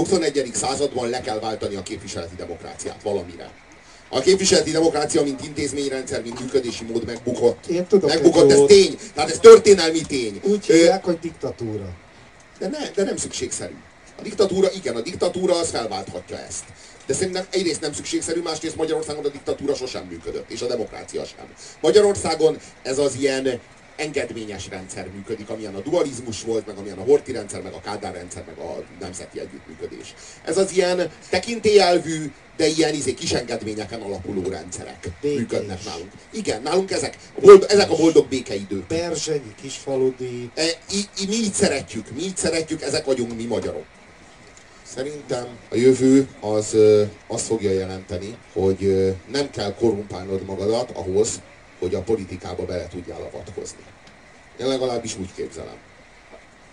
21. században le kell váltani a képviseleti demokráciát valamire. A képviseleti demokrácia, mint intézményrendszer, mint működési mód megbukott. Én tudok megbukott, ez tény. Tehát ez történelmi tény. Úgy hívják, hogy diktatúra. de, ne, de nem szükségszerű. A diktatúra, igen, a diktatúra az felválthatja ezt. De szerintem egyrészt nem szükségszerű, másrészt Magyarországon a diktatúra sosem működött, és a demokrácia sem. Magyarországon ez az ilyen engedményes rendszer működik, amilyen a dualizmus volt, meg amilyen a horti rendszer, meg a Kádár rendszer, meg a nemzeti együttműködés. Ez az ilyen tekintélyelvű, de ilyen izé, kis engedményeken alapuló rendszerek Békés. működnek nálunk. Igen, nálunk ezek, a boldog, ezek a boldog békeidők. Berzsenyi, kisfaludi. E, í, í, mi így szeretjük, mi így szeretjük, ezek vagyunk mi magyarok. Szerintem a jövő az azt fogja jelenteni, hogy nem kell korrumpálnod magadat ahhoz, hogy a politikába bele tudjál avatkozni. Én legalábbis úgy képzelem.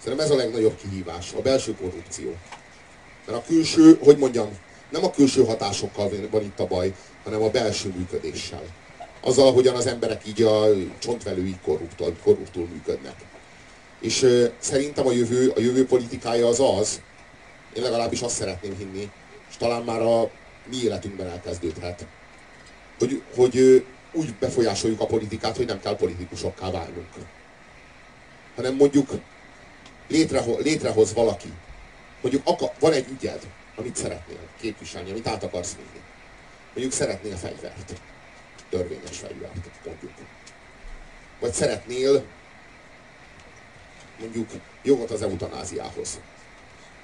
Szerintem ez a legnagyobb kihívás, a belső korrupció. Mert a külső, hogy mondjam, nem a külső hatásokkal van- itt a baj, hanem a belső működéssel. Azzal, hogyan az emberek így a csontvelői korruptul, korruptul működnek. És ö, szerintem a jövő, a jövő politikája az az, én legalábbis azt szeretném hinni, és talán már a mi életünkben elkezdődhet, hogy, hogy úgy befolyásoljuk a politikát, hogy nem kell politikusokká válnunk. Hanem mondjuk létreho, létrehoz valaki, mondjuk aka, van egy ügyed, amit szeretnél képviselni, amit át akarsz vinni. Mondjuk szeretnél fegyvert, törvényes fegyvert, mondjuk. Vagy szeretnél mondjuk jogot az eutanáziához.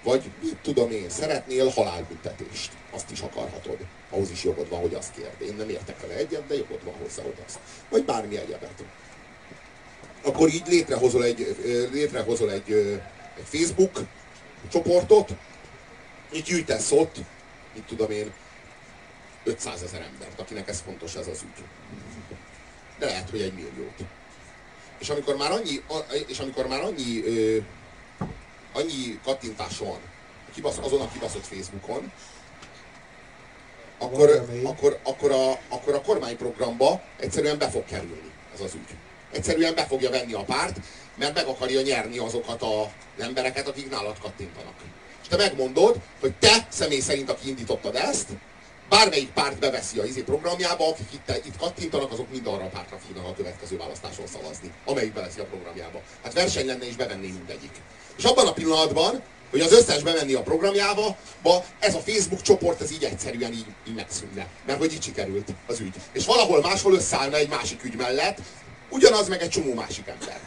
Vagy mit tudom én, szeretnél halálbüntetést. Azt is akarhatod. Ahhoz is jogod van, hogy azt kérd. Én nem értek vele egyet, de jogod van hozzá, hogy azt. Vagy bármi egyebet. Akkor így létrehozol egy, létrehozol egy, egy Facebook csoportot, így gyűjtesz ott, mit tudom én, 500 ezer embert, akinek ez fontos ez az ügy. De lehet, hogy egy milliót. És amikor már annyi, és amikor már annyi, annyi kattintás van kibasz, azon a kibaszott Facebookon, akkor, akkor, akkor, a, akkor a kormányprogramba egyszerűen be fog kerülni ez az ügy. Egyszerűen be fogja venni a párt, mert meg akarja nyerni azokat az embereket, akik nálad kattintanak. És te megmondod, hogy te személy szerint, aki indítottad ezt, bármelyik párt beveszi a izé programjába, akik itt, itt kattintanak, azok mind arra a pártra fognak a következő választáson szavazni, amelyik beveszi a programjába. Hát verseny lenne és bevenné mindegyik. És abban a pillanatban, hogy az összes bevenni a programjába, ba, ez a Facebook csoport, ez így egyszerűen így, így megszűnne. Mert hogy így sikerült az ügy. És valahol máshol összeállna egy másik ügy mellett, ugyanaz meg egy csomó másik ember.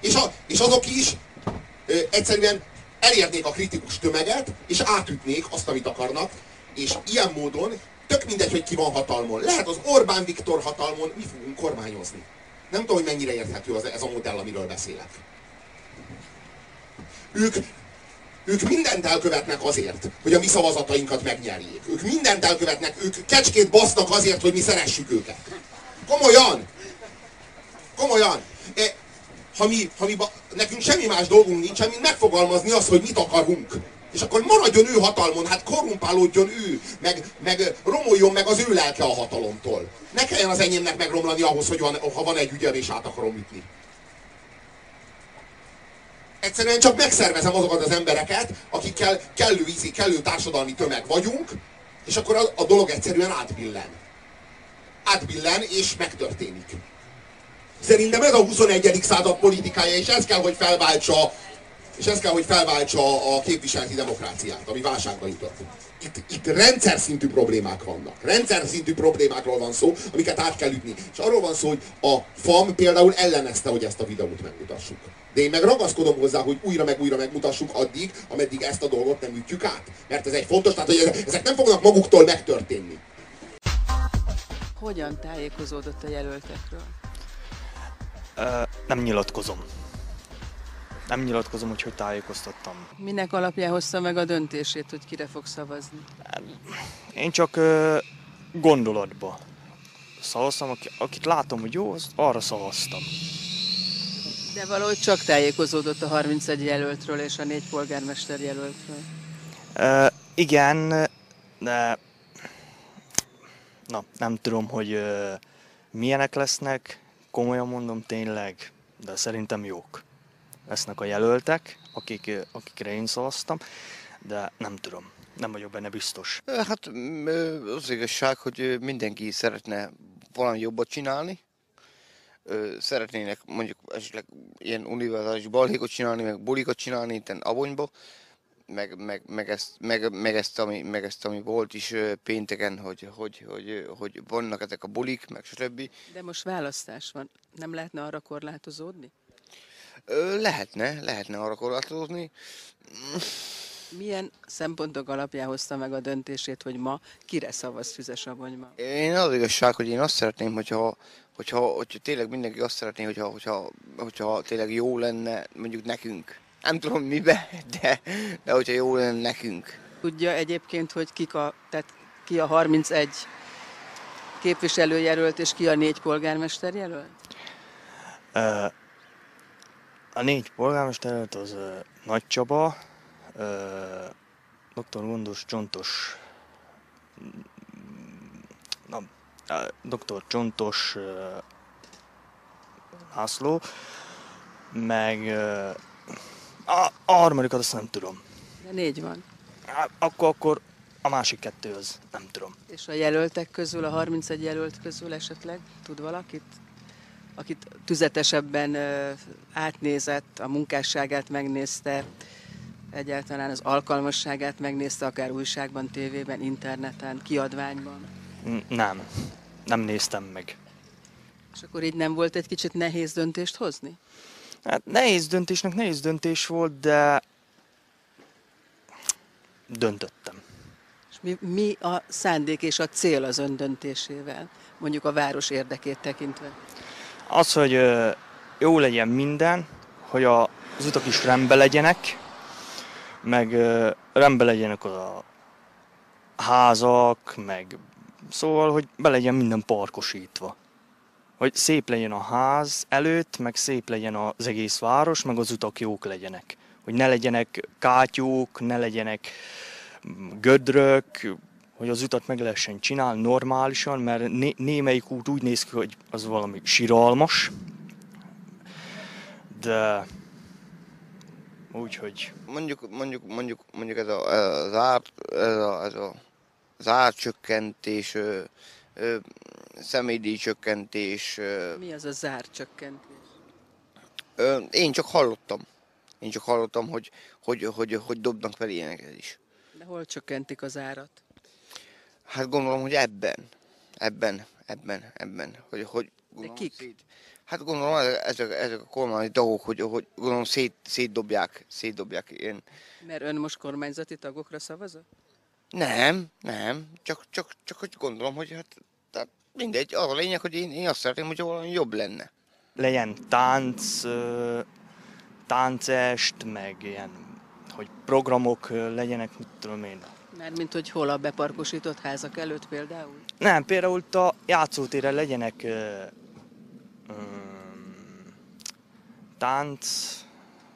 És, a, és azok is ö, egyszerűen elérnék a kritikus tömeget, és átütnék azt, amit akarnak, és ilyen módon tök mindegy, hogy ki van hatalmon. Lehet az Orbán Viktor hatalmon, mi fogunk kormányozni. Nem tudom, hogy mennyire érthető az, ez a modell, amiről beszélek. Ők, ők mindent elkövetnek azért, hogy a mi szavazatainkat megnyerjék. Ők mindent elkövetnek, ők kecskét basznak azért, hogy mi szeressük őket. Komolyan! Komolyan! E, ha mi, ha mi, ba- nekünk semmi más dolgunk nincsen, mint megfogalmazni azt, hogy mit akarunk. És akkor maradjon ő hatalmon, hát korrumpálódjon ő, meg, meg romoljon meg az ő lelke a hatalomtól. Ne kelljen az enyémnek megromlani ahhoz, hogy van, ha van egy ügyem és át akarom ütni. Egyszerűen csak megszervezem azokat az embereket, akikkel kellő ízi, kellő társadalmi tömeg vagyunk, és akkor a, a dolog egyszerűen átbillen. Átbillen, és megtörténik. Szerintem ez a 21. század politikája, és ez kell, hogy felváltsa, és ez kell, hogy felváltsa a képviseleti demokráciát, ami válságba jutott. Itt, itt rendszer szintű problémák vannak. Rendszer szintű problémákról van szó, amiket át kell ütni. És arról van szó, hogy a FAM például ellenezte, hogy ezt a videót megmutassuk. De én meg ragaszkodom hozzá, hogy újra meg újra megmutassuk addig, ameddig ezt a dolgot nem ütjük át. Mert ez egy fontos, tehát hogy ezek- nem fognak maguktól megtörténni. Hogyan tájékozódott a jelöltekről? Ö, nem nyilatkozom. Nem nyilatkozom, hogy hogy tájékoztattam. Minek alapján hozta meg a döntését, hogy kire fog szavazni? Én csak ö, gondolatba szavaztam, aki, akit látom, hogy jó, azt arra szavaztam. De valahogy csak tájékozódott a 31 jelöltről és a négy polgármester jelöltről. Ö, igen, de na, nem tudom, hogy milyenek lesznek, komolyan mondom tényleg, de szerintem jók lesznek a jelöltek. akik, akikre én szavaztam, de nem tudom, nem vagyok benne biztos. Hát az igazság, hogy mindenki szeretne valami jobbat csinálni. Szeretnének mondjuk esetleg ilyen univerzális balhékot csinálni, meg bulikat csinálni itt abonyba, meg, meg, meg, ezt, meg, meg, ezt, ami, meg ezt, ami volt is pénteken, hogy, hogy, hogy, hogy vannak ezek a bulik, meg stb. De most választás van. Nem lehetne arra korlátozódni? Lehetne, lehetne arra korlátozni. Milyen szempontok alapján hozta meg a döntését, hogy ma kire szavaz Füzesabonyban? Én az igazság, hogy én azt szeretném, hogyha, hogyha, hogyha tényleg mindenki azt szeretné, hogyha, hogyha, hogyha tényleg jó lenne mondjuk nekünk. Nem tudom mibe, de, de hogyha jó lenne nekünk. Tudja egyébként, hogy kik a, tehát ki a 31 képviselőjelölt és ki a négy polgármester jelölt? A négy polgármester előtt az Nagy Csaba, dr. Gondos Csontos, na, dr. Csontos László, meg a, a harmadikat azt nem tudom. De négy van. Á, Akkor, akkor a másik kettő az nem tudom. És a jelöltek közül, a 31 jelölt közül esetleg tud valakit? Akit tüzetesebben átnézett, a munkásságát megnézte, egyáltalán az alkalmasságát megnézte, akár újságban, tévében, interneten, kiadványban. Nem, nem néztem meg. És akkor így nem volt egy kicsit nehéz döntést hozni? Hát nehéz döntésnek nehéz döntés volt, de döntöttem. És mi, mi a szándék és a cél az ön döntésével, mondjuk a város érdekét tekintve? Az, hogy jó legyen minden, hogy az utak is rendben legyenek, meg rendben legyenek a házak, meg szóval, hogy be legyen minden parkosítva. Hogy szép legyen a ház előtt, meg szép legyen az egész város, meg az utak jók legyenek. Hogy ne legyenek kátyúk, ne legyenek mm, gödrök, hogy az utat meg lehessen csinálni normálisan, mert né- némelyik út úgy néz ki, hogy az valami siralmas, de úgyhogy Mondjuk, mondjuk, mondjuk, mondjuk ez a, ez ár, ez a, ez a, az árcsökkentés, személydíjcsökkentés, Mi az a zárcsökkentés? én csak hallottam. Én csak hallottam, hogy, hogy, hogy, hogy dobnak fel ilyeneket is. De hol csökkentik az árat? Hát gondolom, hogy ebben, ebben, ebben, ebben, hogy, hogy gondolom, kik? Szét, hát gondolom, ezek, ezek a kormányi dolgok, hogy, hogy gondolom szét, szétdobják, szétdobják ilyen. Mert ön most kormányzati tagokra szavazott? Nem, nem, csak, csak, csak hogy gondolom, hogy hát, tehát mindegy, az a lényeg, hogy én, én azt szeretném, hogyha valami jobb lenne. legyen tánc, táncest, meg ilyen, hogy programok legyenek, mit tudom én. Mármint, hogy hol a beparkosított házak előtt például? Nem, például a játszótéren legyenek ö, tánc,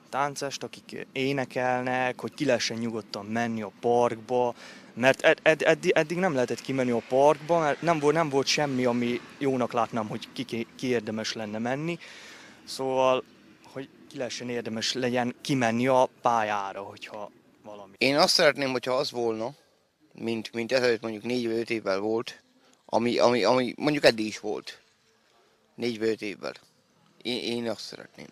táncest, akik énekelnek, hogy ki lehessen nyugodtan menni a parkba, mert ed, ed, eddig, eddig nem lehetett kimenni a parkba, mert nem volt, nem volt semmi, ami jónak látnám, hogy ki, ki, érdemes lenne menni. Szóval, hogy ki lehessen érdemes legyen kimenni a pályára, hogyha valami. Én azt szeretném, hogyha az volna, mint, mint ezelőtt mondjuk négy vagy öt évvel volt, ami, ami, ami mondjuk eddig is volt. Négy vagy öt évvel. Én, én azt szeretném.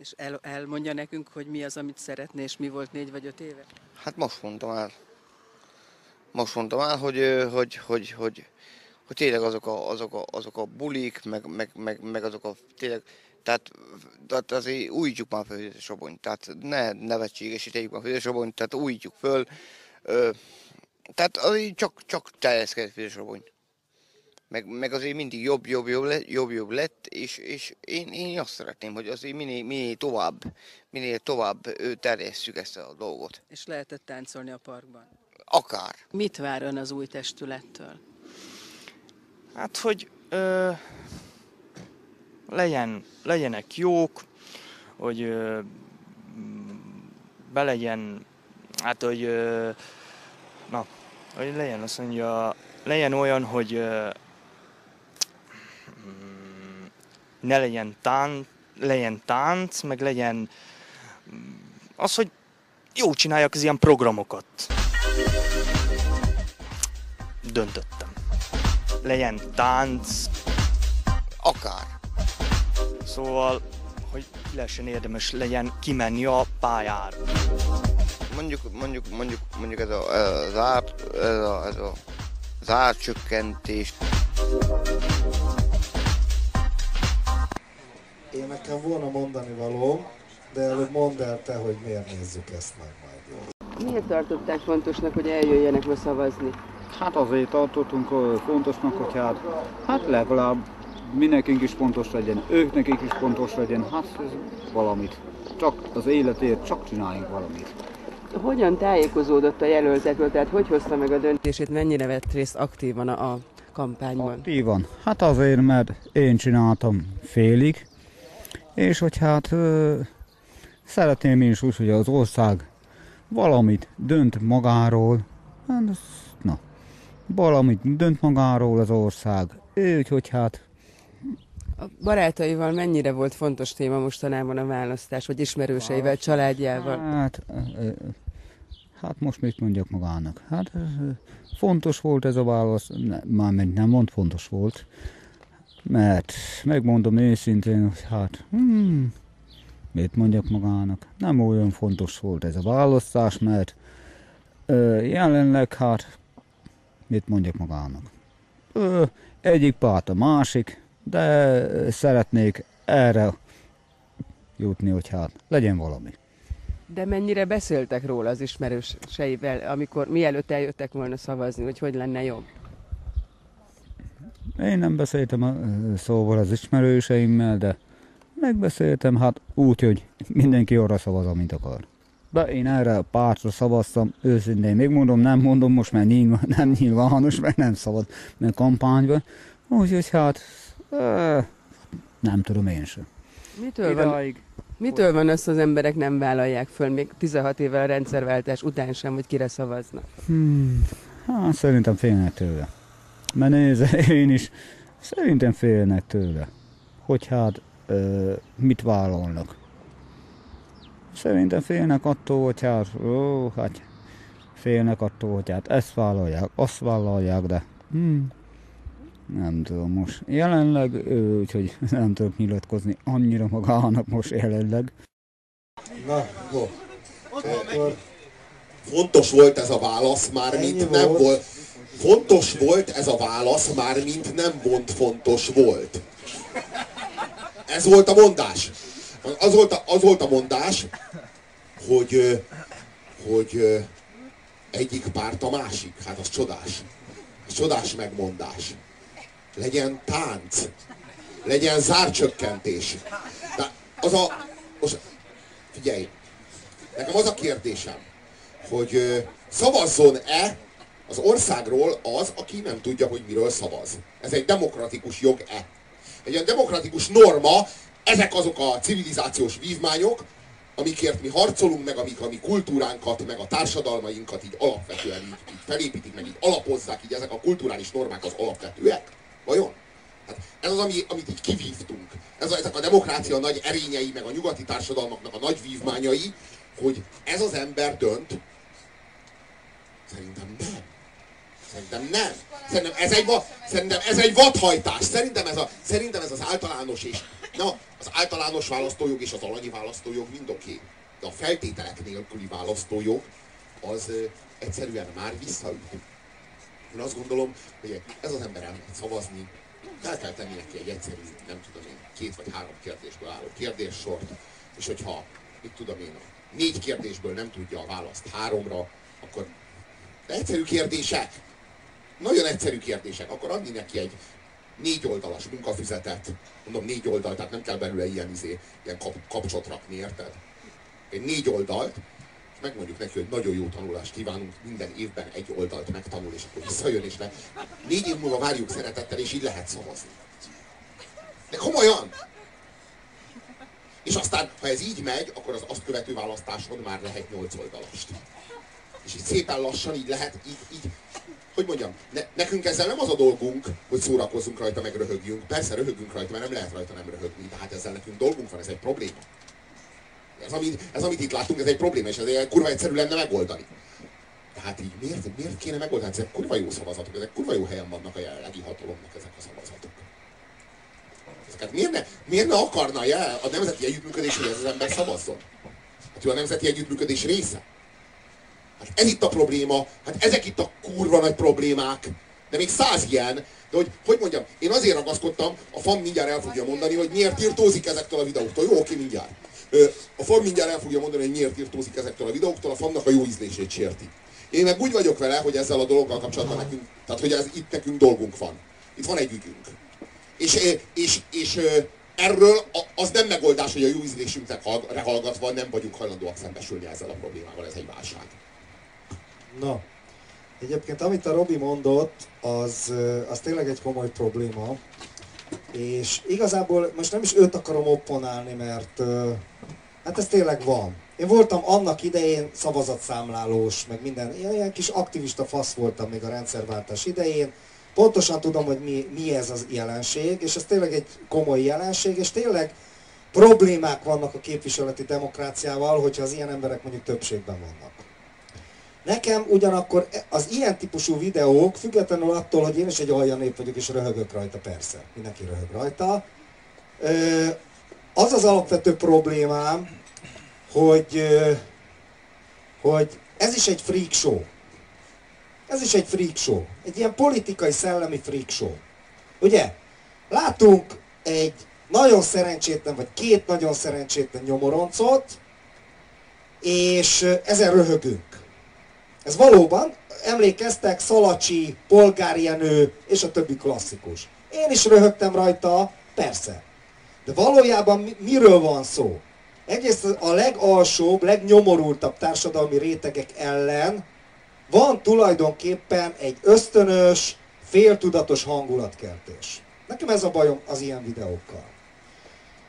És el, elmondja nekünk, hogy mi az, amit szeretné, és mi volt négy vagy öt éve? Hát most mondtam el. Most mondtam el, hogy, hogy, hogy, hogy, hogy tényleg azok a, azok a, azok a bulik, meg, meg, meg, meg azok a tényleg, tehát, tehát azért újítjuk már fel a Sobonyt, tehát ne nevetségesítjük már a Sobonyt, tehát újítjuk föl, ö, tehát azért csak, csak terjeszkedett a Sobony. Meg, meg azért mindig jobb, jobb, jobb, lett, jobb, jobb lett, és, és én, én azt szeretném, hogy azért minél, minél tovább, minél tovább terjesszük ezt a dolgot. És lehetett táncolni a parkban. Akár. Mit vár ön az új testülettől? Hát, hogy ö, legyen, legyenek jók, hogy ö, be legyen, hát, hogy ö, na, hogy legyen, azt mondja, legyen olyan, hogy ö, ne legyen tánc, legyen tánc, meg legyen Az, hogy jó csinálják az ilyen programokat. Döntöttem. Legyen tánc, Akár. szóval, hogy lehessen érdemes legyen kimenni a pályára. Mondjuk, mondjuk, mondjuk, mondjuk ez a, ez az ár, ez a, ez a, az árcsökkentés. Én nekem volna mondani valóm, de előbb mondd el te, hogy miért nézzük ezt meg majd. Miért tartották fontosnak, hogy eljöjjenek ma szavazni? Hát azért tartottunk fontosnak, hogy hát, hát legalább mindenkink is fontos legyen, ők nekik is fontos legyen, hát ez valamit. Csak az életért, csak csináljunk valamit. Hogyan tájékozódott a jelöltekről, tehát hogy hozta meg a döntését, mennyire vett részt aktívan a, a kampányban? Aktívan. Hát azért, mert én csináltam félig, és hogy hát ö, szeretném én is úgy, hogy az ország valamit dönt magáról, hát na, valamit dönt magáról az ország, úgyhogy hát. A barátaival mennyire volt fontos téma mostanában a választás, vagy ismerőseivel, családjával? Hát, hát most mit mondjak magának? Hát fontos volt ez a válasz, mármint nem mond fontos volt, mert megmondom őszintén, hogy hát, hmm, mit mondjak magának, nem olyan fontos volt ez a választás, mert jelenleg hát, mit mondjak magának? Ö, egyik párt a másik, de szeretnék erre jutni, hogy hát legyen valami. De mennyire beszéltek róla az ismerőseivel, amikor mielőtt eljöttek volna szavazni, hogy hogy lenne jobb? Én nem beszéltem a, szóval az ismerőseimmel, de megbeszéltem, hát úgy, hogy mindenki arra szavaz, amit akar. De én erre a pártra szavaztam, őszintén még mondom, nem mondom most, mert nyilván, nem nyilvános, mert nem szabad, mert kampányban. Úgyhogy hát, nem tudom én sem. Mitől van, mitől van az, hogy az emberek nem vállalják föl még 16 évvel a rendszerváltás után sem, hogy kire szavaznak? Hmm, hát szerintem félnek tőle. Mert nézze, én is szerintem félnek tőle, hogy hát ö, mit vállalnak. Szerintem félnek attól, hogy hát, ó, hát félnek attól, hogy hát ezt vállalják, azt vállalják, de hmm, nem tudom most. Jelenleg, úgyhogy nem tudok nyilatkozni annyira magának most jelenleg. Na, jó. Akkor Fontos volt ez a válasz, már mint nem volt. volt. Fontos volt ez a válasz, már mint nem volt fontos volt. Ez volt a mondás. Az volt a, az volt a mondás, hogy, hogy egyik párt a másik. Hát az csodás. Ez csodás megmondás. Legyen tánc. Legyen zárcsökkentés. De az a... Az, figyelj, nekem az a kérdésem, hogy szavazzon-e az országról az, aki nem tudja, hogy miről szavaz. Ez egy demokratikus jog-e? Egy olyan demokratikus norma, ezek azok a civilizációs vívmányok, amikért mi harcolunk, meg amik a mi kultúránkat, meg a társadalmainkat így alapvetően így, így felépítik, meg így alapozzák, így ezek a kulturális normák az alapvetőek? Vajon? Hát ez az, ami, amit így kivívtunk. Ez a, ezek a demokrácia nagy erényei, meg a nyugati társadalmaknak a nagy vívmányai, hogy ez az ember dönt. Szerintem nem. Szerintem nem. Szerintem ez egy, szerintem ez egy vadhajtás. Szerintem ez, a, szerintem ez az általános és na, az általános választójog és az alanyi választójog mind oké. De a feltételek nélküli választójog az egyszerűen már visszaüt. Én azt gondolom, hogy ez az ember elmehet szavazni, fel kell tenni neki egy egyszerű, nem tudom én, két vagy három kérdésből álló kérdéssort, és hogyha, mit tudom én, a négy kérdésből nem tudja a választ háromra, akkor de egyszerű kérdések, nagyon egyszerű kérdések, akkor adni neki egy négy oldalas munkafüzetet, mondom négy oldal, tehát nem kell belőle ilyen, izé, ilyen kap, kapcsot rakni, érted? Egy négy oldalt, és megmondjuk neki, hogy nagyon jó tanulást kívánunk, minden évben egy oldalt megtanul, és akkor visszajön, és le. Négy év múlva várjuk szeretettel, és így lehet szavazni. De komolyan! És aztán, ha ez így megy, akkor az azt követő választáson már lehet nyolc oldalast. És így szépen lassan így lehet, így, így hogy mondjam, ne, nekünk ezzel nem az a dolgunk, hogy szórakozzunk rajta, meg röhögjünk. Persze röhögünk rajta, mert nem lehet rajta nem röhögni, de hát ezzel nekünk dolgunk van, ez egy probléma. Ez amit, ez, amit itt látunk, ez egy probléma, és ez egy kurva egyszerű lenne megoldani. Tehát így miért, miért kéne megoldani? Ezek kurva jó szavazatok, ezek kurva jó helyen vannak a jelenlegi hatalomnak ezek a szavazatok. Ezeket miért ne, miért ne akarna jel, a nemzeti együttműködés, hogy ez az ember szavazzon? Hát ő a nemzeti együttműködés része. Hát ez itt a probléma, hát ezek itt a kurva nagy problémák. De még száz ilyen, de hogy, hogy mondjam, én azért ragaszkodtam, a fan mindjárt el fogja mondani, hogy miért írtózik ezektől a videóktól. Jó, oké, mindjárt. A fan mindjárt el fogja mondani, hogy miért írtózik ezektől a videóktól, a fannak a jó ízlését sérti. Én meg úgy vagyok vele, hogy ezzel a dologgal kapcsolatban nekünk, tehát hogy ez, itt nekünk dolgunk van. Itt van egy ügyünk. És, és, és erről az nem megoldás, hogy a jó ízlésünknek rehallgatva nem vagyunk hajlandóak szembesülni ezzel a problémával, ez egy válság. Na, egyébként amit a Robi mondott, az, az tényleg egy komoly probléma, és igazából most nem is őt akarom opponálni, mert hát ez tényleg van. Én voltam annak idején szavazatszámlálós, meg minden, ilyen, ilyen kis aktivista fasz voltam még a rendszerváltás idején. Pontosan tudom, hogy mi, mi ez az jelenség, és ez tényleg egy komoly jelenség, és tényleg problémák vannak a képviseleti demokráciával, hogyha az ilyen emberek mondjuk többségben vannak. Nekem ugyanakkor az ilyen típusú videók, függetlenül attól, hogy én is egy olyan nép vagyok, és röhögök rajta, persze, mindenki röhög rajta, az az alapvető problémám, hogy, hogy ez is egy freak show. Ez is egy freak show. Egy ilyen politikai, szellemi freak show. Ugye? Látunk egy nagyon szerencsétlen, vagy két nagyon szerencsétlen nyomoroncot, és ezen röhögünk. Ez valóban, emlékeztek, Szalacsi, Polgárjenő és a többi klasszikus. Én is röhögtem rajta, persze. De valójában miről van szó? Egész a legalsóbb, legnyomorultabb társadalmi rétegek ellen van tulajdonképpen egy ösztönös, féltudatos hangulatkeltés. Nekem ez a bajom az ilyen videókkal.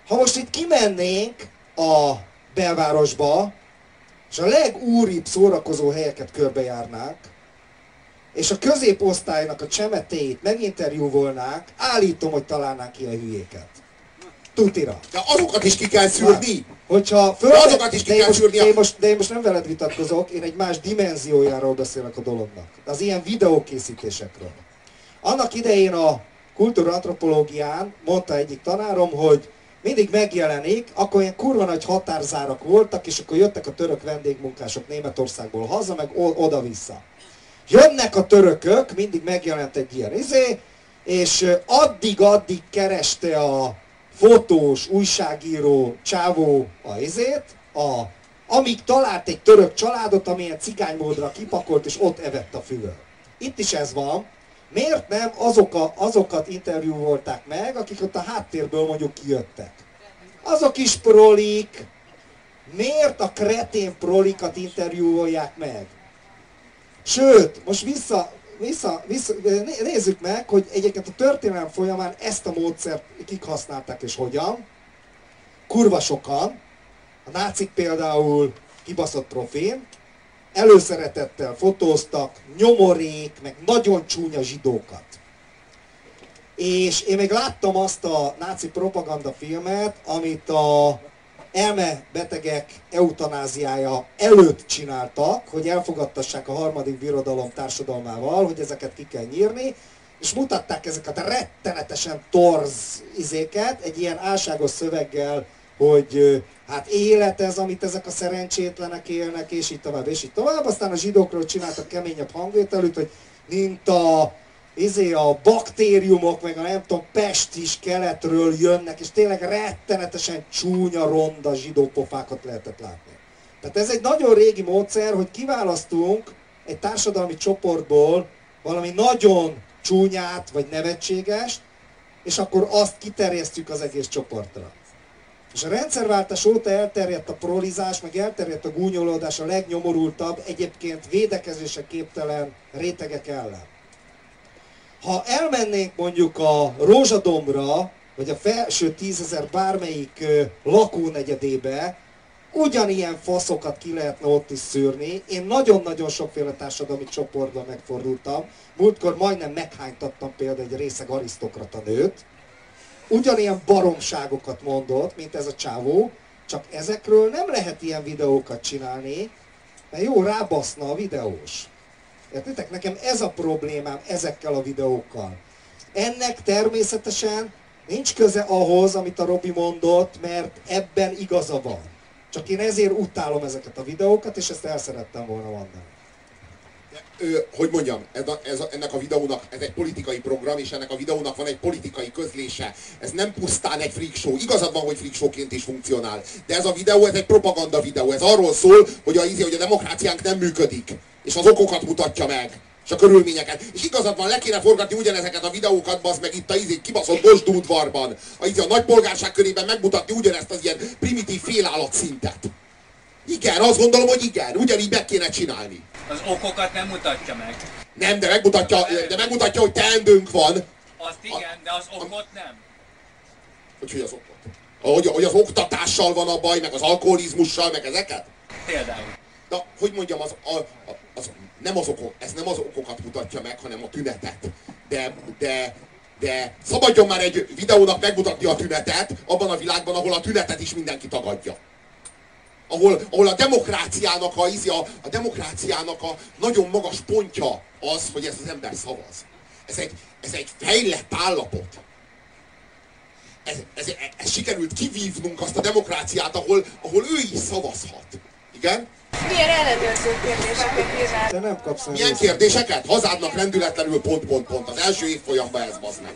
Ha most itt kimennénk a belvárosba, és a legúribb szórakozó helyeket körbejárnák, és a középosztálynak a csemetéit meginterjúvolnák, állítom, hogy találnánk ilyen hülyéket. Tutira. De azokat is ki kell szűrni. Hogyha föl... De azokat is ki kell most, de, én most, de én most nem veled vitatkozok, én egy más dimenziójáról beszélek a dolognak. Az ilyen videókészítésekről. Annak idején a kultúrantropológián mondta egyik tanárom, hogy mindig megjelenik, akkor ilyen kurva nagy határzárak voltak, és akkor jöttek a török vendégmunkások Németországból haza, meg oda-vissza. Jönnek a törökök, mindig megjelent egy ilyen izé, és addig-addig kereste a fotós, újságíró, csávó a izét, a, amíg talált egy török családot, amilyen cigánymódra kipakolt, és ott evett a füvöl. Itt is ez van, miért nem azok a, azokat interjúvolták meg, akik ott a háttérből mondjuk kijöttek? Azok is prolik, miért a kretén prolikat interjúolják meg? Sőt, most vissza, vissza, vissza, nézzük meg, hogy egyébként a történelem folyamán ezt a módszert kik használták és hogyan. Kurva sokan, a nácik például kibaszott profén, előszeretettel fotóztak nyomorék, meg nagyon csúnya zsidókat. És én még láttam azt a náci propaganda filmet, amit a elme betegek eutanáziája előtt csináltak, hogy elfogadtassák a harmadik birodalom társadalmával, hogy ezeket ki kell nyírni, és mutatták ezeket a rettenetesen torz izéket, egy ilyen álságos szöveggel, hogy hát élet ez, amit ezek a szerencsétlenek élnek, és így tovább, és így tovább. Aztán a zsidókról csináltak keményebb hangvételűt, hogy mint a, izé a baktériumok, meg a nem tudom, Pest is keletről jönnek, és tényleg rettenetesen csúnya, ronda zsidópofákat lehetett látni. Tehát ez egy nagyon régi módszer, hogy kiválasztunk egy társadalmi csoportból valami nagyon csúnyát, vagy nevetségest, és akkor azt kiterjesztjük az egész csoportra. És a rendszerváltás óta elterjedt a prolizás, meg elterjedt a gúnyolódás a legnyomorultabb, egyébként védekezésre képtelen rétegek ellen. Ha elmennénk mondjuk a Rózsadomra, vagy a felső tízezer bármelyik lakónegyedébe, ugyanilyen faszokat ki lehetne ott is szűrni. Én nagyon-nagyon sokféle társadalmi csoportban megfordultam. Múltkor majdnem meghánytattam például egy részeg arisztokrata nőt, ugyanilyen baromságokat mondott, mint ez a csávó, Csak ezekről nem lehet ilyen videókat csinálni, mert jó rábaszna a videós. Értitek? Nekem ez a problémám ezekkel a videókkal. Ennek természetesen nincs köze ahhoz, amit a Robi mondott, mert ebben igaza van. Csak én ezért utálom ezeket a videókat, és ezt el szerettem volna mondani. Ö, hogy mondjam, ez a, ez a, ennek a videónak, ez egy politikai program, és ennek a videónak van egy politikai közlése. Ez nem pusztán egy freak show. Igazad van, hogy freak showként is funkcionál. De ez a videó, ez egy propaganda videó. Ez arról szól, hogy a, izé, hogy a demokráciánk nem működik. És az okokat mutatja meg és a körülményeket. És igazad van, le kéne forgatni ugyanezeket a videókat, az meg itt a izé, kibaszott Bosdúdvarban. A, izé, a nagy polgárság körében megmutatni ugyanezt az ilyen primitív félállat szintet. Igen, azt gondolom, hogy igen, ugyanígy meg kéne csinálni. Az okokat nem mutatja meg. Nem, de megmutatja, de megmutatja hogy teendőnk van. Azt igen, de az okot nem. Hogy, hogy az okot? Hogy, hogy az oktatással van a baj, meg az alkoholizmussal, meg ezeket? Például. De hogy mondjam, az, a, az, nem az okok, ez nem az okokat mutatja meg, hanem a tünetet. De, de, de szabadjon már egy videónak megmutatni a tünetet abban a világban, ahol a tünetet is mindenki tagadja. Ahol, ahol a demokráciának a, a, a demokráciának a nagyon magas pontja az, hogy ez az ember szavaz. Ez egy, ez egy fejlett állapot. Ez, ez, ez, ez sikerült kivívnunk azt a demokráciát, ahol, ahol ő is szavazhat. Igen? Milyen ellenőrző kérdéseket írnál? Te nem kapsz Milyen kérdéseket? Hazádnak rendületlenül pont, pont, pont. Az első évfolyamban ez bazd meg.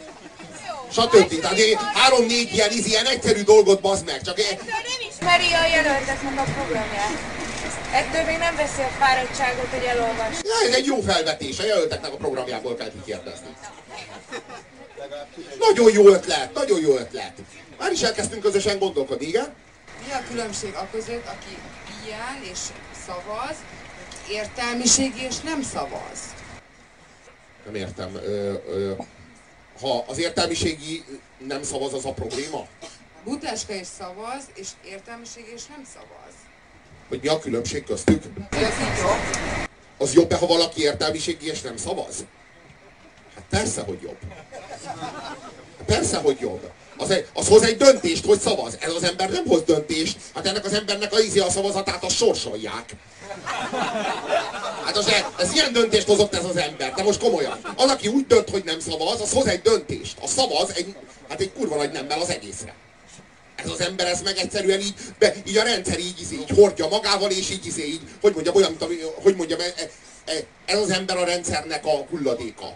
Stb. Tehát három-négy ilyen, ilyen egyszerű dolgot bazd meg. Csak. Ettől nem ismeri a jelölteknek a programját. Ettől még nem veszi a fáradtságot, hogy elolvas. Ja, ez egy jó felvetés. A jelölteknek a programjából kell kikérdezni. Nagyon jó ötlet, nagyon jó ötlet. Már is elkezdtünk közösen gondolkodni, igen? Mi a különbség a között, aki ilyen és szavaz, aki értelmiségi és nem szavaz? Nem értem. Ö, ö, ha az értelmiségi nem szavaz, az a probléma? Butáska is szavaz, és értelmiségi és nem szavaz. Hogy mi a különbség köztük? Ez jobb. Az jobb-e, ha valaki értelmiségi és nem szavaz? Hát persze, hogy jobb. Persze, hogy jobb. Az, egy, az hoz egy döntést, hogy szavaz. Ez az ember nem hoz döntést. Hát ennek az embernek a ízi a szavazatát, azt sorsolják. Hát az, ez ilyen döntést hozott ez az ember, de most komolyan. Az, aki úgy dönt, hogy nem szavaz, az hoz egy döntést. A szavaz egy, hát egy kurva nagy nemmel az egészre. Ez az ember, ez meg egyszerűen így, be, így a rendszer így, így, így hordja magával, és így, így, így hogy mondjam, olyan, mint, hogy mondjam, e, e, ez az ember a rendszernek a hulladéka.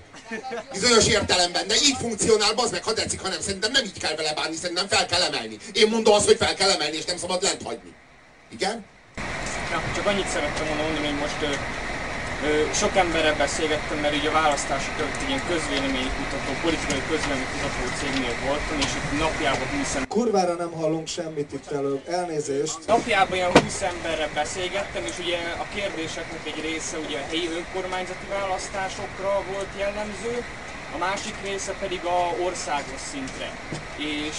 Bizonyos értelemben, de így funkcionál, az meg, ha tetszik, hanem szerintem nem így kell vele bánni, szerintem fel kell emelni. Én mondom azt, hogy fel kell emelni, és nem szabad lent hagyni. Igen? Ja, csak annyit szerettem volna mondani, hogy most sok emberrel beszélgettem, mert ugye a választások előtt egy ilyen közvéleménykutató, politikai közvéleménykutató cégnél voltam, és itt napjában 20 ember... Kurvára nem hallunk semmit itt előbb, elnézést. Napjában ilyen 20 emberrel beszélgettem, és ugye a kérdéseknek egy része ugye a helyi önkormányzati választásokra volt jellemző, a másik része pedig a országos szintre. És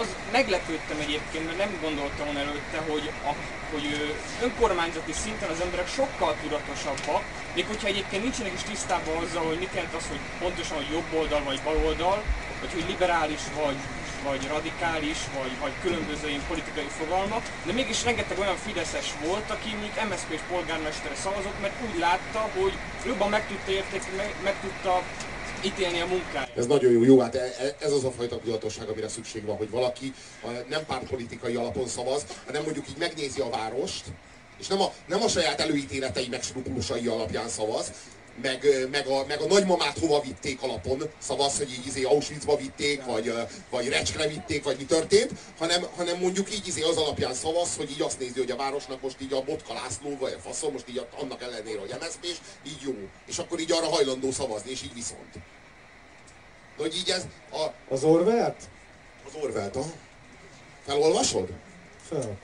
az meglepődtem egyébként, mert nem gondoltam volna előtte, hogy, a, hogy önkormányzati szinten az emberek sokkal tudatosabbak, még hogyha egyébként nincsenek is tisztában azzal, hogy mit jelent az, hogy pontosan, hogy jobb oldal vagy bal oldal, vagy hogy liberális vagy, vagy radikális, vagy, vagy különböző ilyen politikai fogalmak, de mégis rengeteg olyan fideszes volt, aki mint MSZP és polgármestere szavazott, mert úgy látta, hogy jobban meg tudta értékni, meg, meg tudta ítélni a munkáját. Ez nagyon jó, jó, hát e- e- ez az a fajta tudatosság, amire szükség van, hogy valaki nem pártpolitikai alapon szavaz, hanem mondjuk így megnézi a várost, és nem a, nem a saját előítéletei meg alapján szavaz, meg, meg, a, meg a nagymamát hova vitték alapon, szavaz, hogy így izé Auschwitzba vitték, vagy, vagy Recskre vitték, vagy mi történt, hanem, hanem mondjuk így izé az alapján szavaz, hogy így azt nézi, hogy a városnak most így a Botka László, vagy a faszom, most így annak ellenére, hogy mszp és így jó. És akkor így arra hajlandó szavazni, és így viszont. De hogy így ez a... Az Orwellt? Az Orwellt, aha. Felolvasod? Fel.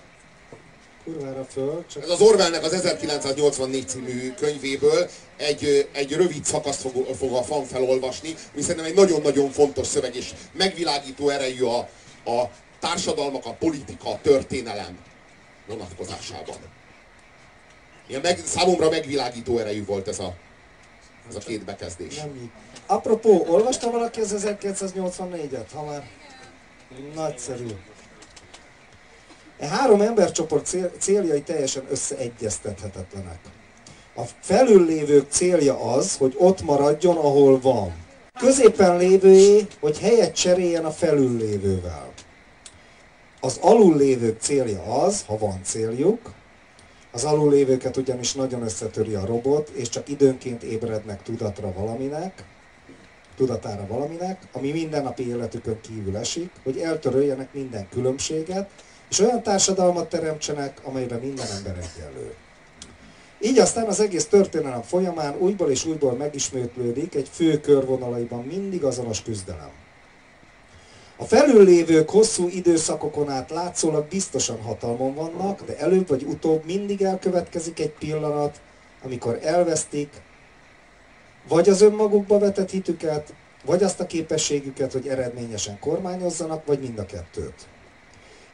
Kurvára föl. Csak... Ez az Orwellnek az 1984 című könyvéből egy, egy rövid szakaszt fog, fog a fan felolvasni, ami szerintem egy nagyon-nagyon fontos szöveg, és megvilágító erejű a, a társadalmak, a politika, a történelem vonatkozásában. Ilyen meg, számomra megvilágító erejű volt ez a, ez a két bekezdés. Nem Apropó, olvasta valaki az 1984-et, ha már nagyszerű. E három embercsoport cél, céljai teljesen összeegyeztethetetlenek. A felül lévők célja az, hogy ott maradjon, ahol van. Középen lévőé, hogy helyet cseréljen a felül lévővel. Az alul lévők célja az, ha van céljuk, az alul lévőket ugyanis nagyon összetöri a robot, és csak időnként ébrednek tudatra valaminek, tudatára valaminek, ami mindennapi életükön kívül esik, hogy eltöröljenek minden különbséget, és olyan társadalmat teremtsenek, amelyben minden ember egyenlő. Így aztán az egész történelem folyamán újból és újból megismétlődik egy fő körvonalaiban mindig azonos küzdelem. A felüllévők hosszú időszakokon át látszólag biztosan hatalmon vannak, de előbb vagy utóbb mindig elkövetkezik egy pillanat, amikor elvesztik vagy az önmagukba vetett hitüket, vagy azt a képességüket, hogy eredményesen kormányozzanak, vagy mind a kettőt.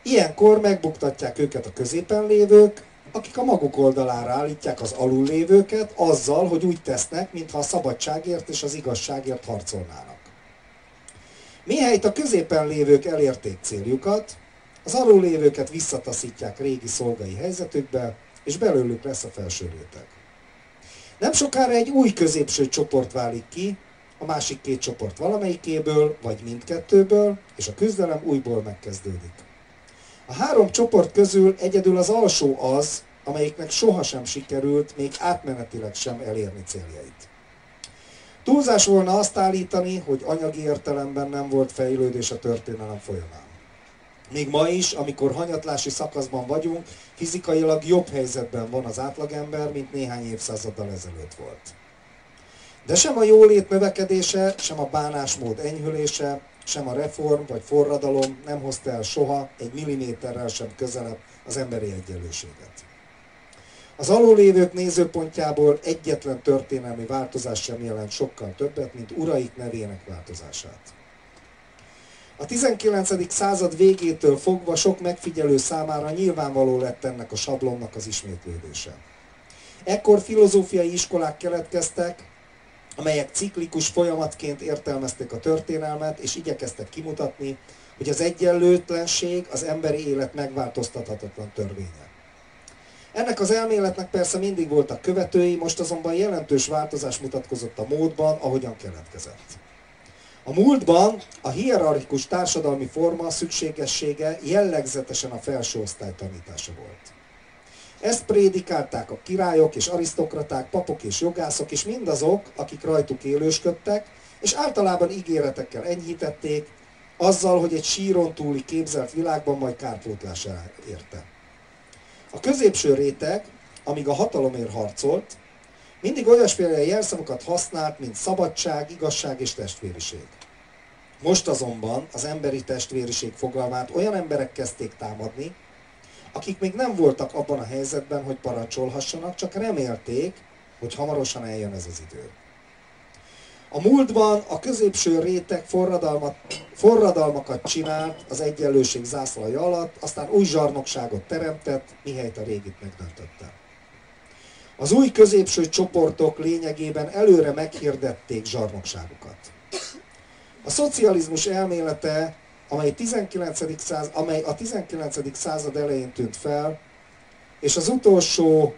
Ilyenkor megbuktatják őket a középen lévők, akik a maguk oldalára állítják az alullévőket azzal, hogy úgy tesznek, mintha a szabadságért és az igazságért harcolnának. Mihelyt a középen lévők elérték céljukat, az alullévőket visszataszítják régi szolgai helyzetükbe, és belőlük lesz a felső réteg. Nem sokára egy új középső csoport válik ki, a másik két csoport valamelyikéből, vagy mindkettőből, és a küzdelem újból megkezdődik. A három csoport közül egyedül az alsó az, amelyiknek sohasem sikerült még átmenetileg sem elérni céljait. Túlzás volna azt állítani, hogy anyagi értelemben nem volt fejlődés a történelem folyamán. Még ma is, amikor hanyatlási szakaszban vagyunk, fizikailag jobb helyzetben van az átlagember, mint néhány évszázaddal ezelőtt volt. De sem a jólét növekedése, sem a bánásmód enyhülése, sem a reform vagy forradalom nem hozta el soha egy milliméterrel sem közelebb az emberi egyenlőséget. Az alulévők nézőpontjából egyetlen történelmi változás sem jelent sokkal többet, mint uraik nevének változását. A 19. század végétől fogva sok megfigyelő számára nyilvánvaló lett ennek a sablonnak az ismétlődése. Ekkor filozófiai iskolák keletkeztek, amelyek ciklikus folyamatként értelmezték a történelmet, és igyekeztek kimutatni, hogy az egyenlőtlenség az emberi élet megváltoztathatatlan törvénye. Ennek az elméletnek persze mindig voltak követői, most azonban jelentős változás mutatkozott a módban, ahogyan keletkezett. A múltban a hierarchikus társadalmi forma szükségessége jellegzetesen a felső osztály tanítása volt. Ezt prédikálták a királyok és arisztokraták, papok és jogászok, és mindazok, akik rajtuk élősködtek, és általában ígéretekkel enyhítették, azzal, hogy egy síron túli képzelt világban majd kárpótlásra érte. A középső réteg, amíg a hatalomért harcolt, mindig olyasféle jelszavakat használt, mint szabadság, igazság és testvériség. Most azonban az emberi testvériség fogalmát olyan emberek kezdték támadni, akik még nem voltak abban a helyzetben, hogy parancsolhassanak, csak remélték, hogy hamarosan eljön ez az idő. A múltban a középső réteg forradalmakat csinált az egyenlőség zászlaja alatt, aztán új zsarnokságot teremtett, mihelyt a régit megdöntötte. Az új középső csoportok lényegében előre meghirdették zsarnokságukat. A szocializmus elmélete, amely, 19. Száz, amely a 19. század elején tűnt fel, és az utolsó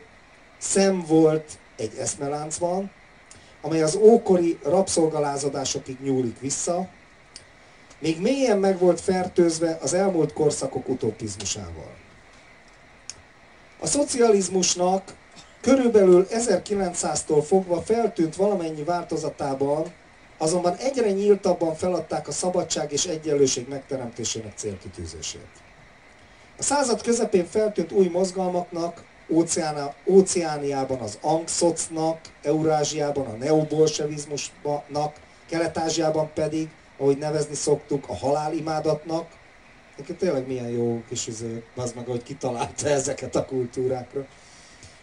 szem volt egy eszmeláncban, amely az ókori rabszolgalázadásokig nyúlik vissza, még mélyen meg volt fertőzve az elmúlt korszakok utopizmusával. A szocializmusnak körülbelül 1900-tól fogva feltűnt valamennyi változatában, azonban egyre nyíltabban feladták a szabadság és egyenlőség megteremtésének célkitűzését. A század közepén feltűnt új mozgalmaknak, Óceána, Óceániában az Angszocnak, Eurázsiában a neobolsevizmusnak, Kelet-Ázsiában pedig, ahogy nevezni szoktuk, a halálimádatnak. Neked tényleg milyen jó kis izé, az meg, hogy kitalálta ezeket a kultúrákra.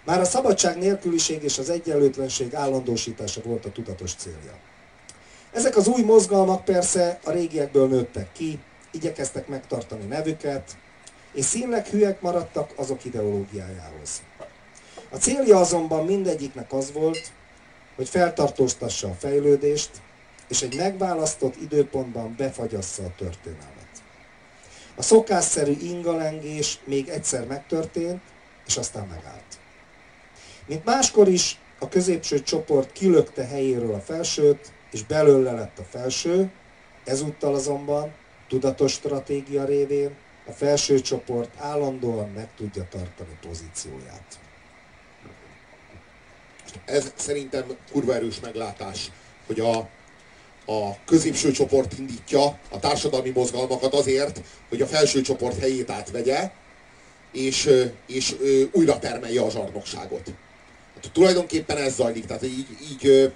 Már a szabadság nélküliség és az egyenlőtlenség állandósítása volt a tudatos célja. Ezek az új mozgalmak persze a régiekből nőttek ki, igyekeztek megtartani nevüket, és színleg hülyek maradtak azok ideológiájához. A célja azonban mindegyiknek az volt, hogy feltartóztassa a fejlődést, és egy megválasztott időpontban befagyassza a történelmet. A szokásszerű ingalengés még egyszer megtörtént, és aztán megállt. Mint máskor is, a középső csoport kilökte helyéről a felsőt, és belőle lett a felső, ezúttal azonban tudatos stratégia révén a felső csoport állandóan meg tudja tartani pozícióját. Ez szerintem kurva erős meglátás, hogy a, a középső csoport indítja a társadalmi mozgalmakat azért, hogy a felső csoport helyét átvegye, és, és újra termelje a zsarnokságot. Hát, tulajdonképpen ez zajlik, tehát így, így,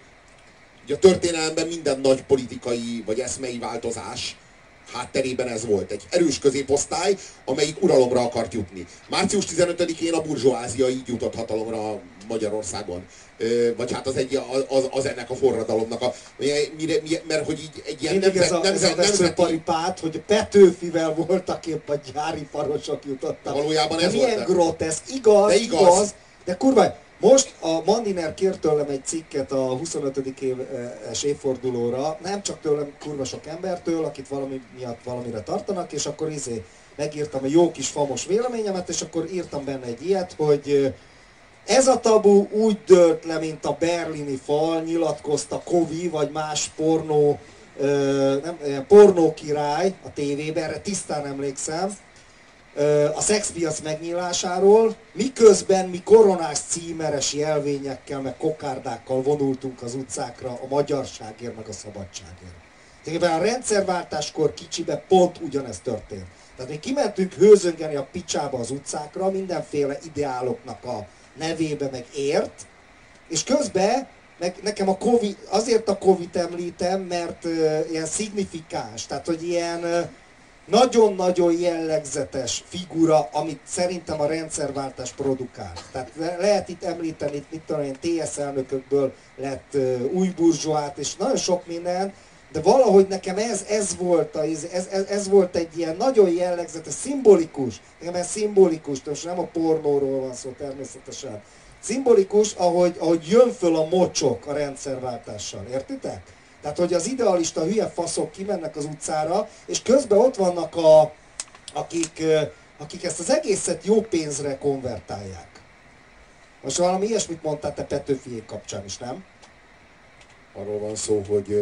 így a történelemben minden nagy politikai vagy eszmei változás hátterében ez volt. Egy erős középosztály, amelyik uralomra akart jutni. Március 15-én a burzsóázia így jutott hatalomra Magyarországon. Ö, Vagy hát az, egy, az, az ennek a forradalomnak a... Mire, mire, mert hogy így egy ilyen Mindig ez a, nemzet, ez a nemzet, nemzeti... veszőparipát, hogy Petőfivel voltak épp a gyári parosok jutottak. Valójában de ez milyen volt. groteszk, igaz, De de igaz, igaz, de kurva, most a Mandiner kért tőlem egy cikket a 25. éves évfordulóra, nem csak tőlem, kurva sok embertől, akit valami miatt valamire tartanak, és akkor izé megírtam egy jó kis famos véleményemet, és akkor írtam benne egy ilyet, hogy ö, ez a tabu úgy dőlt le, mint a berlini fal, nyilatkozta Kovi, vagy más pornó, ö, nem, ilyen pornó király a tévében, erre tisztán emlékszem, a szexpiac megnyílásáról, miközben mi koronás címeres jelvényekkel, meg kokárdákkal vonultunk az utcákra a magyarságért, meg a szabadságért. Tulajdonképpen a rendszerváltáskor kicsibe pont ugyanezt történt. Tehát mi kimentünk hőzöngeni a picsába az utcákra, mindenféle ideáloknak a nevébe, meg ért, és közben meg nekem a COVID, azért a Covid említem, mert uh, ilyen szignifikáns, tehát hogy ilyen uh, nagyon-nagyon jellegzetes figura, amit szerintem a rendszerváltás produkál. Tehát le- lehet itt említeni, mit tudom én, TS elnökökből lett új burzsóát, és nagyon sok minden, de valahogy nekem ez, ez, volt a, ez, ez, ez volt egy ilyen nagyon jellegzetes, szimbolikus, nekem ez szimbolikus, most nem a pornóról van szó természetesen, szimbolikus, ahogy, ahogy jön föl a mocsok a rendszerváltással, értitek? Tehát, hogy az idealista hülye faszok kimennek az utcára, és közben ott vannak a, akik, akik ezt az egészet jó pénzre konvertálják. Most valami ilyesmit mondtál te Petőfiék kapcsán is, nem? Arról van szó, hogy,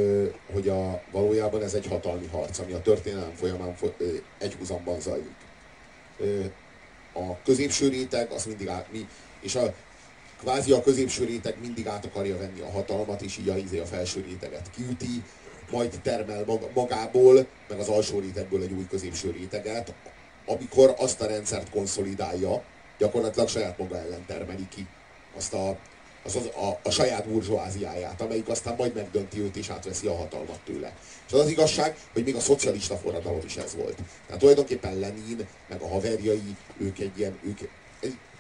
hogy a, valójában ez egy hatalmi harc, ami a történelem folyamán egyhuzamban zajlik. A középső réteg, az mindig át, mi, és a, kvázi a középső réteg mindig át akarja venni a hatalmat, és így a, izé a felső réteget kiüti, majd termel magából, meg az alsó rétegből egy új középső réteget, amikor azt a rendszert konszolidálja, gyakorlatilag saját maga ellen termeli ki azt a, az, az a, a saját burzsóáziáját, amelyik aztán majd megdönti őt és átveszi a hatalmat tőle. És az az igazság, hogy még a szocialista forradalom is ez volt. Tehát tulajdonképpen Lenin, meg a haverjai, ők egy ilyen, ők,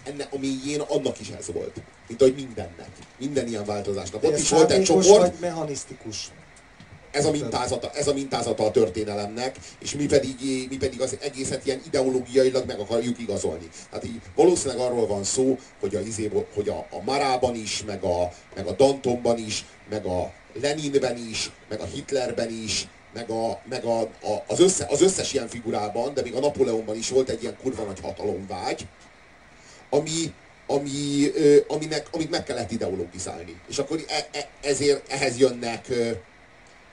ennek a mélyén annak is ez volt. Mint ahogy mindennek. Minden ilyen változásnak. Ott is volt egy csoport, vagy mechanisztikus? ez a mintázata, ez a mintázata a történelemnek, és mi pedig, mi pedig az egészet ilyen ideológiailag meg akarjuk igazolni. Hát így valószínűleg arról van szó, hogy a, izéból, hogy a, a Marában is, meg a, meg a Dantonban is, meg a Leninben is, meg a Hitlerben is, meg, a, meg a, a, az, össze, az összes ilyen figurában, de még a Napóleonban is volt egy ilyen kurva nagy hatalomvágy, ami, ami, aminek, amit meg kellett ideologizálni. És akkor e, e, ezért ehhez jönnek,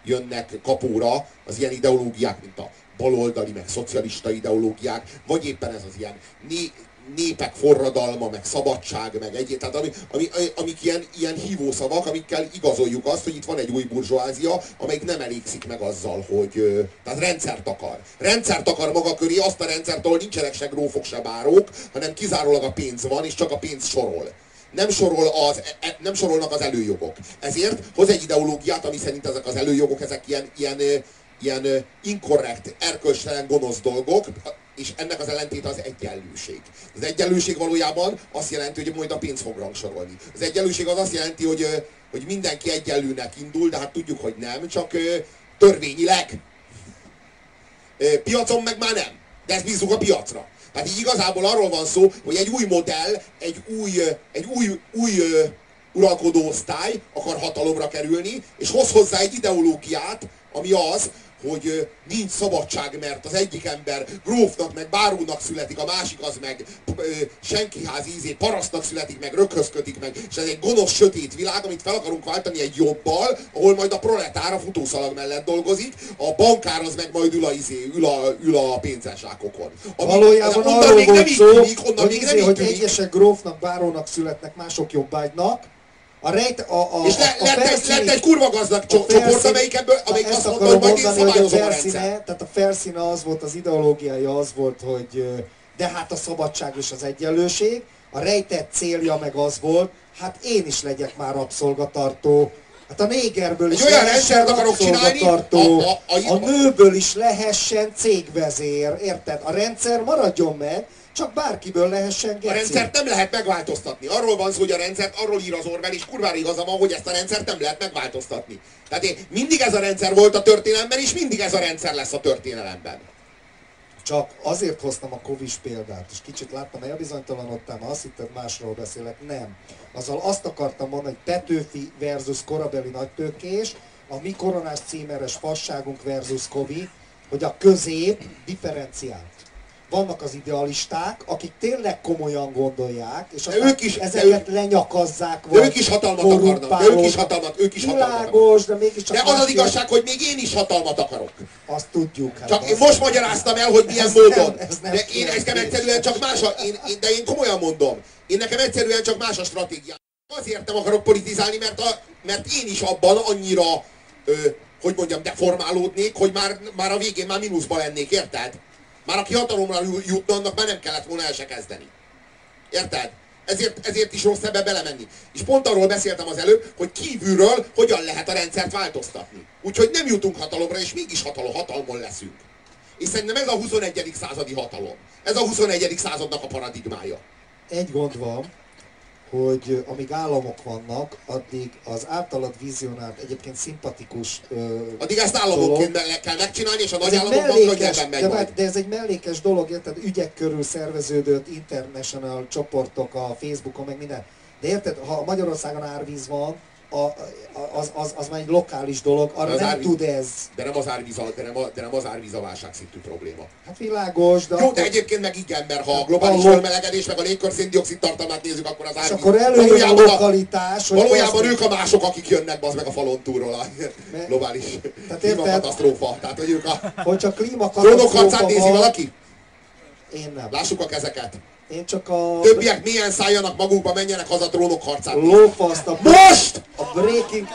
jönnek kapóra az ilyen ideológiák, mint a baloldali, meg szocialista ideológiák, vagy éppen ez az ilyen né, népek forradalma, meg szabadság, meg egyéb, tehát ami, ami, amik ilyen, ilyen hívószavak, amikkel igazoljuk azt, hogy itt van egy új burzsóázia, amelyik nem elégszik meg azzal, hogy tehát rendszert akar. Rendszert akar maga köré, azt a rendszert, ahol nincsenek se grófok, se bárók, hanem kizárólag a pénz van, és csak a pénz sorol nem, sorol az, e- nem sorolnak az előjogok. Ezért hoz egy ideológiát, ami szerint ezek az előjogok, ezek ilyen, ilyen, ilyen ö, inkorrekt, erkölcstelen, gonosz dolgok, és ennek az ellentéte az egyenlőség. Az egyenlőség valójában azt jelenti, hogy majd a pénz fog rangsorolni. Az egyenlőség az azt jelenti, hogy, hogy mindenki egyenlőnek indul, de hát tudjuk, hogy nem, csak törvényileg. Piacon meg már nem. De ezt bízunk a piacra. Tehát így igazából arról van szó, hogy egy új modell, egy új, egy új, új uralkodó osztály akar hatalomra kerülni, és hoz hozzá egy ideológiát, ami az, hogy nincs szabadság, mert az egyik ember grófnak, meg bárónak születik, a másik az meg senkiház ízé, parasztnak születik, meg röghöz kötik meg, és ez egy gonosz, sötét világ, amit fel akarunk váltani egy jobbal, ahol majd a proletár a futószalag mellett dolgozik, a bankár az meg majd ül a, izé, ül a, ül a pénzeslákokon. Ami- Valójában arról volt szó, tűnik, onnan hogy, izé, hogy egyesek grófnak, bárónak születnek, mások jobbágynak. A rejt, a, a, És le, a lett, egy, felszíni- lett egy kurva gazdag a cso- csoport, felszín- amelyik ebből, amelyik azt mondta, hogy majd mondani, hogy a a felszíne, rendszer. tehát a felszíne az volt, az ideológiája az volt, hogy de hát a szabadság és az egyenlőség, a rejtett célja meg az volt, hát én is legyek már rabszolgatartó, Hát a négerből Egy is olyan lehessen rendszert akarok csinálni, a- a- a- a nőből is lehessen cégvezér, érted? A rendszer maradjon meg, csak bárkiből lehessen A geci. rendszert nem lehet megváltoztatni. Arról van szó, hogy a rendszert, arról ír az Orwell, és kurvára igaza van, hogy ezt a rendszert nem lehet megváltoztatni. Tehát én, mindig ez a rendszer volt a történelemben, és mindig ez a rendszer lesz a történelemben. Csak azért hoztam a kovis példát, és kicsit láttam, elbizonytalanodtál, mert azt hitted másról beszélek. Nem. Azzal azt akartam mondani, hogy Petőfi versus korabeli nagytőkés, a mi koronás címeres fasságunk versus Kovi, hogy a közép differenciált. Vannak az idealisták, akik tényleg komolyan gondolják, és aztán ők is- ezeket lenyakazzák. De vagy ők is hatalmat akarnak, ők is hatalmat, ők is hatalmat akarnak. Világos, de mégiscsak De az az igazság, hogy még én is hatalmat akarok. Azt tudjuk. Hát Csak én most magyaráztam el, hogy milyen Ez módon. nem- ez nem De én nekem egyszerűen csak más a, én, én, de én komolyan mondom. Én nekem egyszerűen csak más a stratégia. Azért nem akarok politizálni, mert, a, mert én is abban annyira, ö, hogy mondjam, deformálódnék, hogy már, már a végén már mínuszba lennék, érted? Már aki hatalomra ju- jutna, annak már nem kellett volna el se kezdeni. Érted? Ezért, ezért is rossz ebbe belemenni. És pont arról beszéltem az előbb, hogy kívülről hogyan lehet a rendszert változtatni. Úgyhogy nem jutunk hatalomra, és mégis hatalom, hatalmon leszünk. És szerintem ez a 21. századi hatalom. Ez a 21. századnak a paradigmája. egy gond van, hogy amíg államok vannak, addig az általad vizionált, egyébként szimpatikus ö, Addig ezt dolog. államokként me- kell megcsinálni, és a nagy államokban könnyebben megy de, majd. de ez egy mellékes dolog, érted? Ügyek körül szerveződött international csoportok a Facebookon, meg minden. De érted, ha Magyarországon árvíz van, a, a- az, az, az már egy lokális dolog, arra nem árvíz- tud ez. De nem az árvíz a, de nem, a, de nem az árvíz a válságszintű probléma. Hát világos, de Jó, akkor, de egyébként meg igen, mert ha a globális Hallom. felmelegedés, meg a légkör széndiokszid tartalmát nézzük, akkor az és árvíz. akkor előjön a valójában, a, lokalitás, hogy valójában ők a mások, akik jönnek az meg a falon túlról a Me- globális Tehát klímakatasztrófa. Tehát, hogy ők a Hogyha klímakatasztrófa harcát nézi van, valaki? én nem. Lássuk a kezeket. Én csak a Többiek milyen szálljanak magukba, menjenek haza drónok harcát. lófaszt, a, Most! a breaking,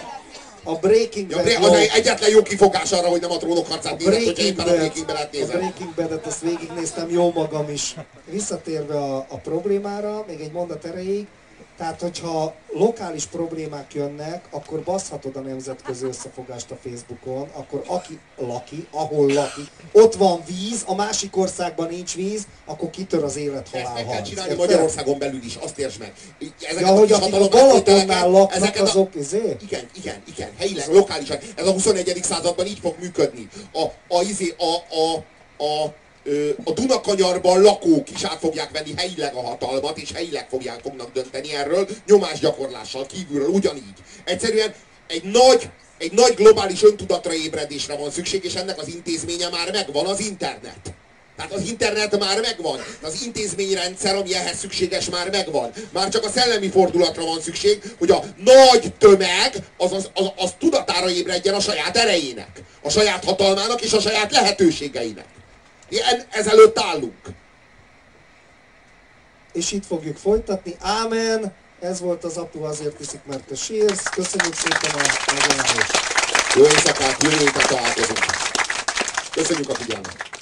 a breaking Ja, Bad ló- az egy- egyetlen jó kifogás arra, hogy nem a trónok harcát A nézed, hogyha éppen a Breaking Bad-et a nézed. Breaking Bad-et azt végignéztem jó magam is. Visszatérve a, a problémára, még egy mondat erejéig, tehát hogyha lokális problémák jönnek, akkor baszhatod a nemzetközi összefogást a Facebookon, akkor aki laki, ahol lakik, ott van víz, a másik országban nincs víz, akkor kitör az élet Ezt meg halál kell csinálni Érted? Magyarországon belül is, azt értsd meg. Ezeket Ja, hogy akik a Balatonnál laknak, ezeket a- azok izé? Igen, igen, igen, helyileg, lokálisan. Ez a 21. században így fog működni. A, a, izé, a, a, a, ö, a Dunakanyarban lakók is át fogják venni helyileg a hatalmat, és helyileg fogják, fognak dönteni erről, nyomásgyakorlással kívülről, ugyanígy. Egyszerűen egy nagy, egy nagy globális öntudatra ébredésre van szükség, és ennek az intézménye már megvan, az internet. Tehát az internet már megvan, az intézményrendszer, ami ehhez szükséges, már megvan. Már csak a szellemi fordulatra van szükség, hogy a nagy tömeg az, az, az, az tudatára ébredjen a saját erejének, a saját hatalmának és a saját lehetőségeinek. Ezelőtt állunk. És itt fogjuk folytatni. Ámen! Ez volt az apu, azért iszik, mert te sírsz. Köszönjük szépen a megjelenést. Jó éjszakát, jövő héten találkozunk. Köszönjük a figyelmet!